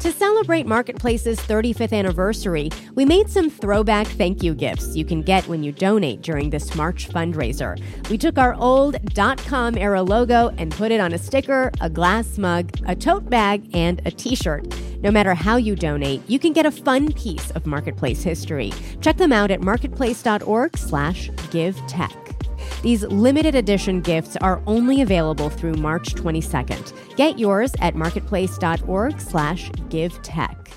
To celebrate Marketplace's 35th anniversary, we made some throwback thank you gifts you can get when you donate during this March fundraiser. We took our old .com era logo and put it on a sticker, a glass mug, a tote bag, and a t-shirt. No matter how you donate, you can get a fun piece of Marketplace history. Check them out at marketplace.org/givetech. These limited edition gifts are only available through March 22nd. Get yours at marketplace.org/givetech.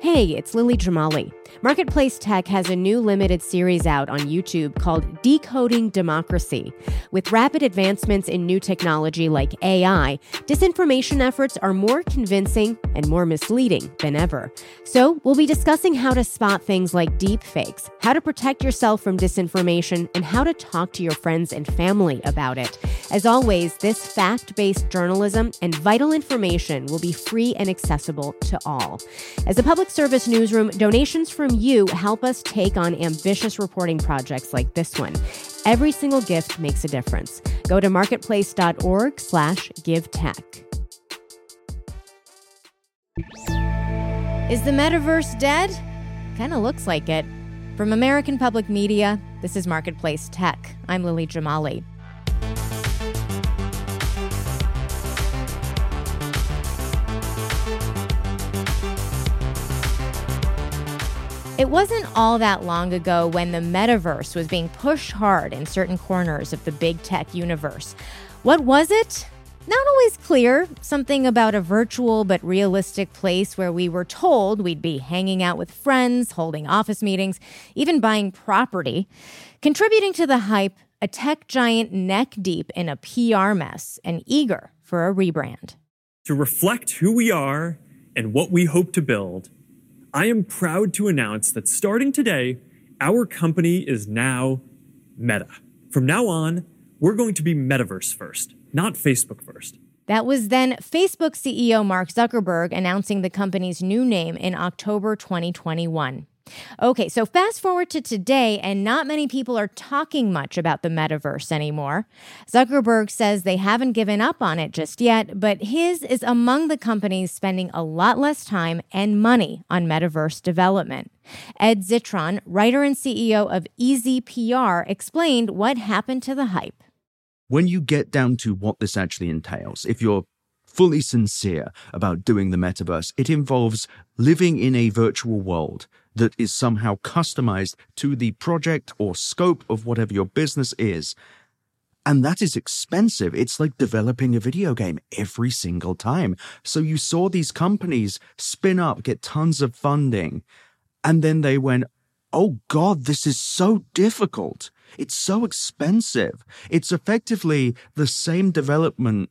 Hey, it's Lily Jamali. Marketplace Tech has a new limited series out on YouTube called Decoding Democracy. With rapid advancements in new technology like AI, disinformation efforts are more convincing and more misleading than ever. So, we'll be discussing how to spot things like deepfakes, how to protect yourself from disinformation, and how to talk to your friends and family about it. As always, this fact based journalism and vital information will be free and accessible to all. As a public service newsroom, donations from you help us take on ambitious reporting projects like this one. Every single gift makes a difference. Go to marketplace.org slash give tech. Is the metaverse dead? Kind of looks like it. From American Public Media, this is Marketplace Tech. I'm Lily Jamali. It wasn't all that long ago when the metaverse was being pushed hard in certain corners of the big tech universe. What was it? Not always clear. Something about a virtual but realistic place where we were told we'd be hanging out with friends, holding office meetings, even buying property. Contributing to the hype, a tech giant neck deep in a PR mess and eager for a rebrand. To reflect who we are and what we hope to build, I am proud to announce that starting today, our company is now Meta. From now on, we're going to be Metaverse first, not Facebook first. That was then Facebook CEO Mark Zuckerberg announcing the company's new name in October 2021. Okay, so fast forward to today, and not many people are talking much about the metaverse anymore. Zuckerberg says they haven't given up on it just yet, but his is among the companies spending a lot less time and money on metaverse development. Ed Zitron, writer and CEO of EZPR, explained what happened to the hype. When you get down to what this actually entails, if you're fully sincere about doing the metaverse, it involves living in a virtual world that is somehow customized to the project or scope of whatever your business is. And that is expensive. It's like developing a video game every single time. So you saw these companies spin up, get tons of funding, and then they went, Oh God, this is so difficult. It's so expensive. It's effectively the same development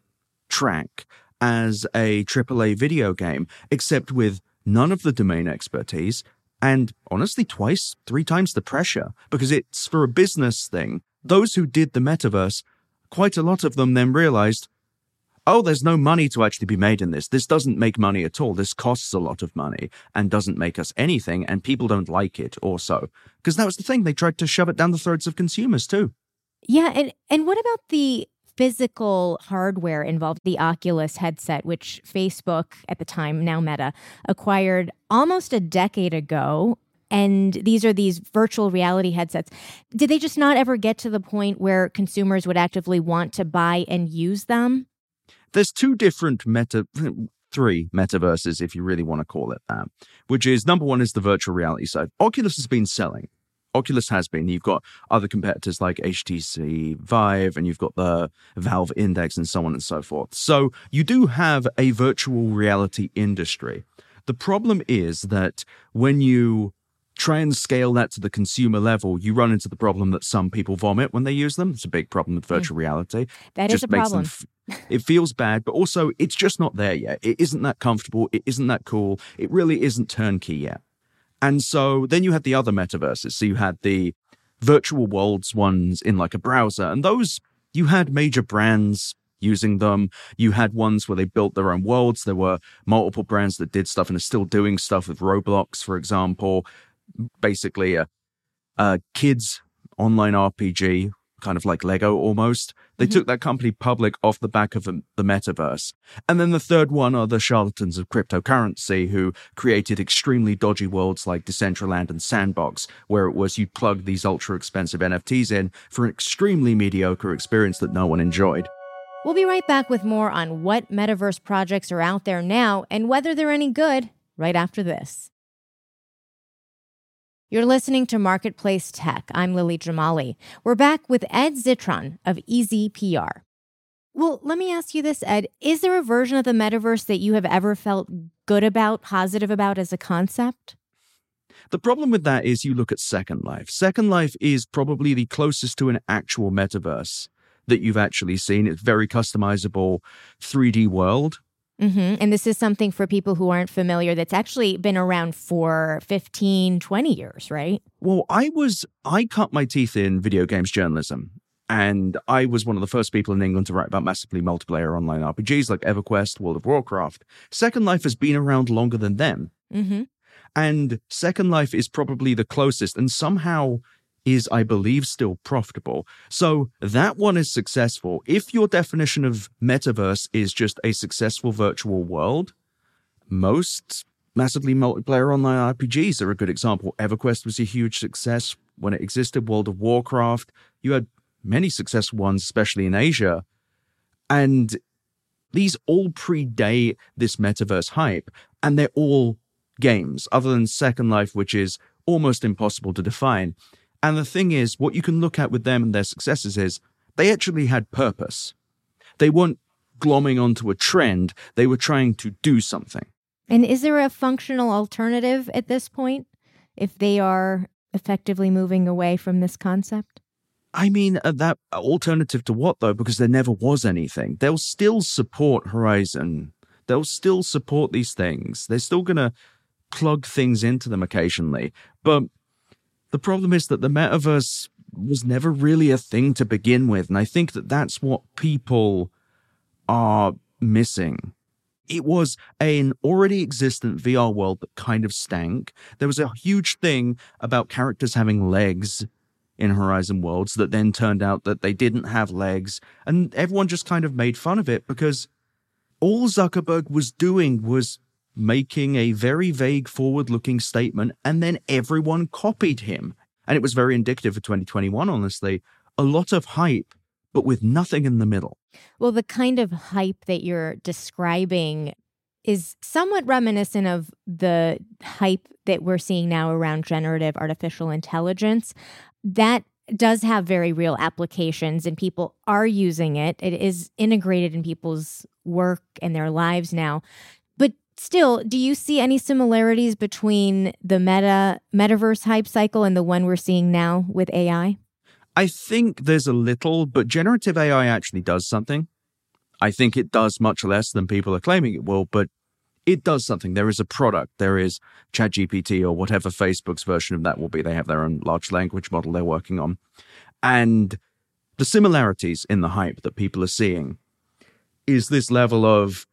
track as a AAA video game, except with none of the domain expertise, and honestly, twice, three times the pressure because it's for a business thing. Those who did the metaverse, quite a lot of them then realized, oh, there's no money to actually be made in this. This doesn't make money at all. This costs a lot of money and doesn't make us anything, and people don't like it or so. Because that was the thing. They tried to shove it down the throats of consumers too. Yeah, and and what about the physical hardware involved the Oculus headset, which Facebook at the time, now Meta, acquired almost a decade ago. And these are these virtual reality headsets. Did they just not ever get to the point where consumers would actively want to buy and use them? There's two different meta three metaverses, if you really want to call it that, which is number one is the virtual reality side. Oculus has been selling Oculus has been. You've got other competitors like HTC Vive, and you've got the Valve Index, and so on and so forth. So you do have a virtual reality industry. The problem is that when you try and scale that to the consumer level, you run into the problem that some people vomit when they use them. It's a big problem with virtual mm. reality. That is a problem. F- it feels bad, but also it's just not there yet. It isn't that comfortable. It isn't that cool. It really isn't turnkey yet. And so then you had the other metaverses. So you had the virtual worlds ones in like a browser, and those you had major brands using them. You had ones where they built their own worlds. There were multiple brands that did stuff and are still doing stuff with Roblox, for example. Basically, a, a kids online RPG kind of like Lego almost. They mm-hmm. took that company public off the back of the, the metaverse. And then the third one are the charlatans of cryptocurrency who created extremely dodgy worlds like Decentraland and Sandbox, where it was you plug these ultra expensive NFTs in for an extremely mediocre experience that no one enjoyed. We'll be right back with more on what metaverse projects are out there now and whether they're any good right after this. You're listening to Marketplace Tech. I'm Lily Jamali. We're back with Ed Zitron of EZPR. Well, let me ask you this, Ed. Is there a version of the metaverse that you have ever felt good about, positive about as a concept? The problem with that is you look at Second Life. Second Life is probably the closest to an actual metaverse that you've actually seen. It's very customizable 3D world Mm-hmm. And this is something for people who aren't familiar that's actually been around for 15, 20 years, right? Well, I was, I cut my teeth in video games journalism. And I was one of the first people in England to write about massively multiplayer online RPGs like EverQuest, World of Warcraft. Second Life has been around longer than them. Mm-hmm. And Second Life is probably the closest. And somehow is, I believe, still profitable. So that one is successful. If your definition of metaverse is just a successful virtual world, most massively multiplayer online RPGs are a good example. EverQuest was a huge success when it existed. World of Warcraft, you had many successful ones, especially in Asia. And these all predate this metaverse hype, and they're all games, other than Second Life, which is almost impossible to define. And the thing is, what you can look at with them and their successes is they actually had purpose. They weren't glomming onto a trend, they were trying to do something. And is there a functional alternative at this point if they are effectively moving away from this concept? I mean, uh, that alternative to what though? Because there never was anything. They'll still support Horizon. They'll still support these things. They're still going to plug things into them occasionally. But the problem is that the metaverse was never really a thing to begin with. And I think that that's what people are missing. It was an already existent VR world that kind of stank. There was a huge thing about characters having legs in Horizon Worlds that then turned out that they didn't have legs. And everyone just kind of made fun of it because all Zuckerberg was doing was making a very vague forward looking statement, and then everyone copied him. And it was very indicative of 2021, honestly. A lot of hype, but with nothing in the middle. Well, the kind of hype that you're describing is somewhat reminiscent of the hype that we're seeing now around generative artificial intelligence. That does have very real applications and people are using it. It is integrated in people's work and their lives now still, do you see any similarities between the meta metaverse hype cycle and the one we're seeing now with AI? I think there's a little, but generative AI actually does something. I think it does much less than people are claiming it will, but it does something. There is a product. There is ChatGPT or whatever Facebook's version of that will be. They have their own large language model they're working on. And the similarities in the hype that people are seeing is this level of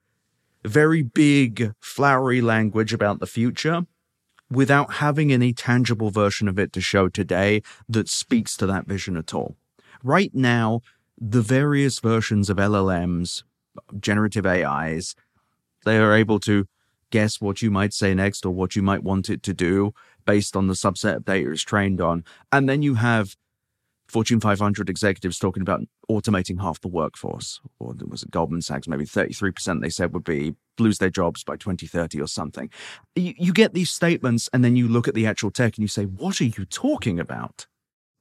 very big, flowery language about the future without having any tangible version of it to show today that speaks to that vision at all. Right now, the various versions of LLMs, generative AIs, they are able to guess what you might say next or what you might want it to do based on the subset of data it's trained on. And then you have Fortune 500 executives talking about automating half the workforce, or was Goldman Sachs, maybe 33% they said would be lose their jobs by 2030 or something. You, you get these statements, and then you look at the actual tech and you say, What are you talking about?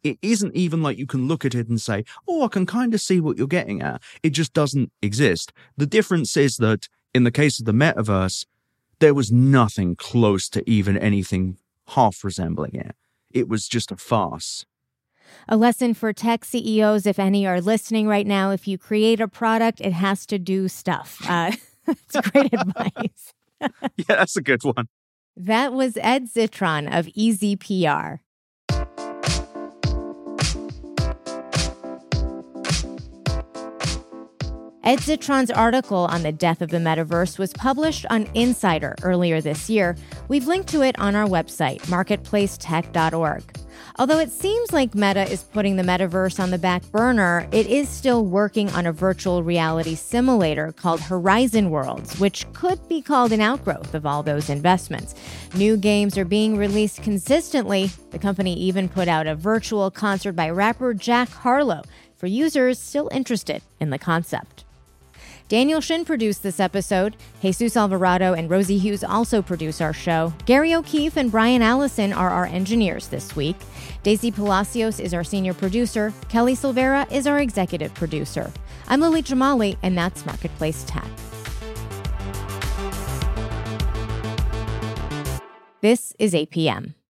It isn't even like you can look at it and say, Oh, I can kind of see what you're getting at. It just doesn't exist. The difference is that in the case of the metaverse, there was nothing close to even anything half resembling it. It was just a farce. A lesson for tech CEOs, if any are listening right now, if you create a product, it has to do stuff. Uh, it's great advice. yeah, that's a good one. That was Ed Zitron of EZPR. Ed Zitron's article on the death of the metaverse was published on Insider earlier this year. We've linked to it on our website, marketplacetech.org. Although it seems like Meta is putting the metaverse on the back burner, it is still working on a virtual reality simulator called Horizon Worlds, which could be called an outgrowth of all those investments. New games are being released consistently. The company even put out a virtual concert by rapper Jack Harlow for users still interested in the concept. Daniel Shin produced this episode. Jesus Alvarado and Rosie Hughes also produce our show. Gary O'Keefe and Brian Allison are our engineers this week. Daisy Palacios is our senior producer. Kelly Silvera is our executive producer. I'm Lily Jamali, and that's Marketplace Tech. This is APM.